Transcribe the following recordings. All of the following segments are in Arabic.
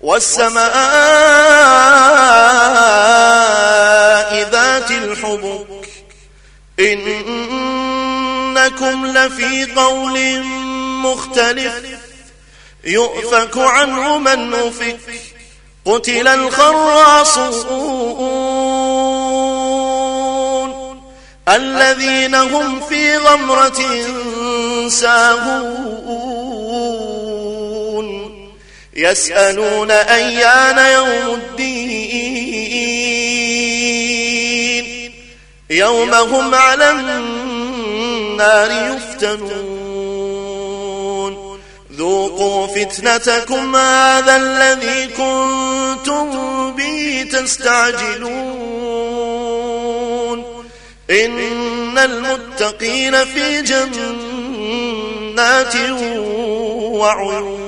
والسماء ذات الحبك. إنكم لفي قول مختلف. يؤفك عنه من أفك. قتل الخراصون. الذين هم في غمرة ساهون. يسألون أيان يوم الدين. يوم هم على النار يفتنون. ذوقوا فتنتكم هذا الذي كنتم به تستعجلون. إن المتقين في جنات وعيون.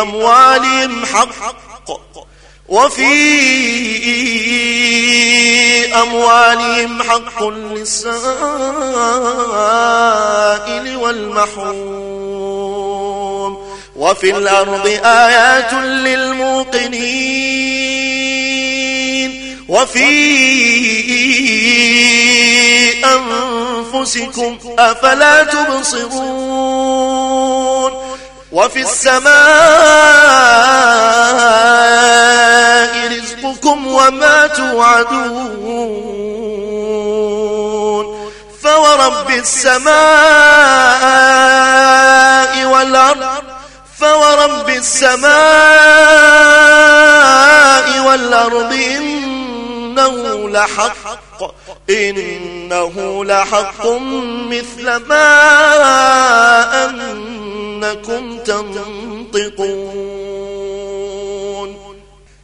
أموالهم حق. وفي أموالهم حق للسائل والمحروم. وفي الأرض آيات للموقنين. وفي أنفسكم أفلا تبصرون. وفي السماء رزقكم وما توعدون. فورب السماء والأرض فورب السماء والأرض إنه لحق إنه لحق مثل ما أنكم تنطقون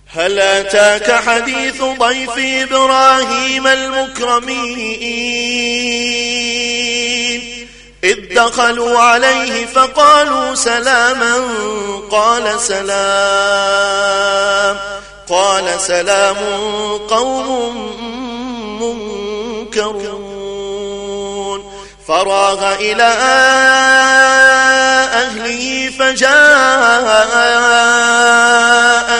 هل أتاك حديث ضيف إبراهيم المكرمين؟ إذ دخلوا عليه فقالوا سلاما قال سلام قال سلام قوم منكرون. فراغ إلى أهله فجاء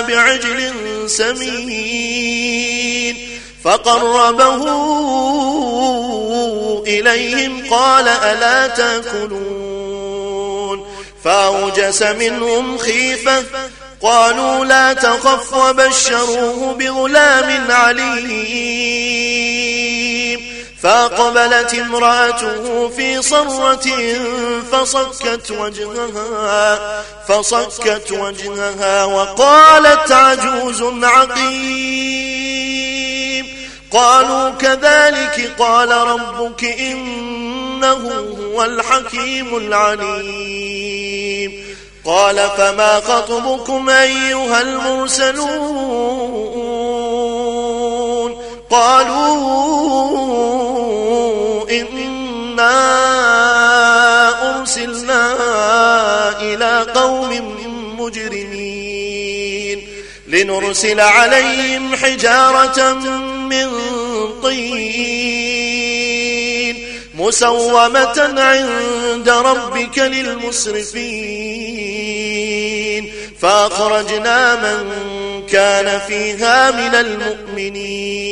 بعجل سمين فقربه إليهم قال ألا تأكلون فأوجس منهم خيفة قالوا لا تخف وبشروه بغلام عليم فأقبلت امرأته في صرة فصكت وجهها فصكت وجهها وقالت عجوز عقيم. قالوا كذلك قال ربك إنه هو الحكيم العليم. قال فما خطبكم أيها المرسلون؟ قالوا أرسلنا إلى قوم مجرمين لنرسل عليهم حجارة من طين مسومة عند ربك للمسرفين فأخرجنا من كان فيها من المؤمنين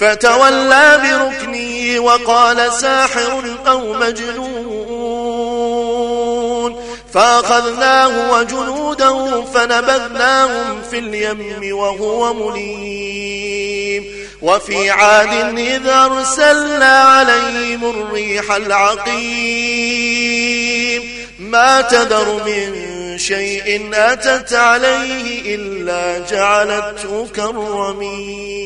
فتولى بركنه وقال ساحر أو مجنون. فأخذناه وجنوده فنبذناهم في اليم وهو مليم. وفي عاد إذا أرسلنا عليهم الريح العقيم. ما تذر من شيء أتت عليه إلا جعلته كالرميم.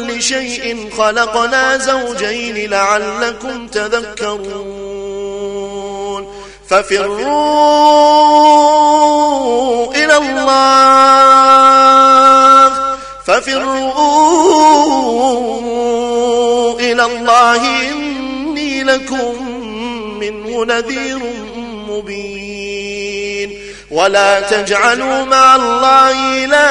شيء خلقنا زوجين لعلكم تذكرون. ففروا إلى الله. ففروا إلى الله إني لكم منه نذير مبين. ولا تجعلوا مع الله إلها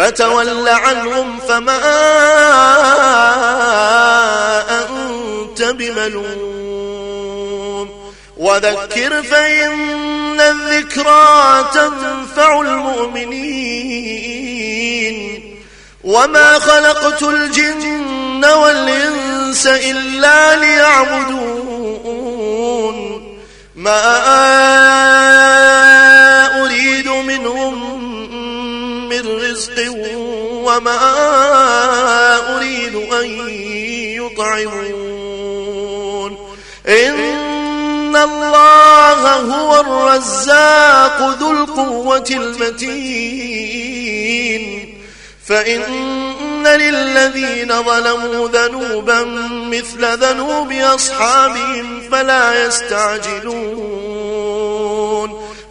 فتول عنهم فما أنت بملوم. وذكر فإن الذكرى تنفع المؤمنين. وما خلقت الجن والإنس إلا ليعبدون. ما وما أريد أن يطعمون. إن الله هو الرزاق ذو القوة المتين. فإن للذين ظلموا ذنوبا مثل ذنوب أصحابهم فلا يستعجلون.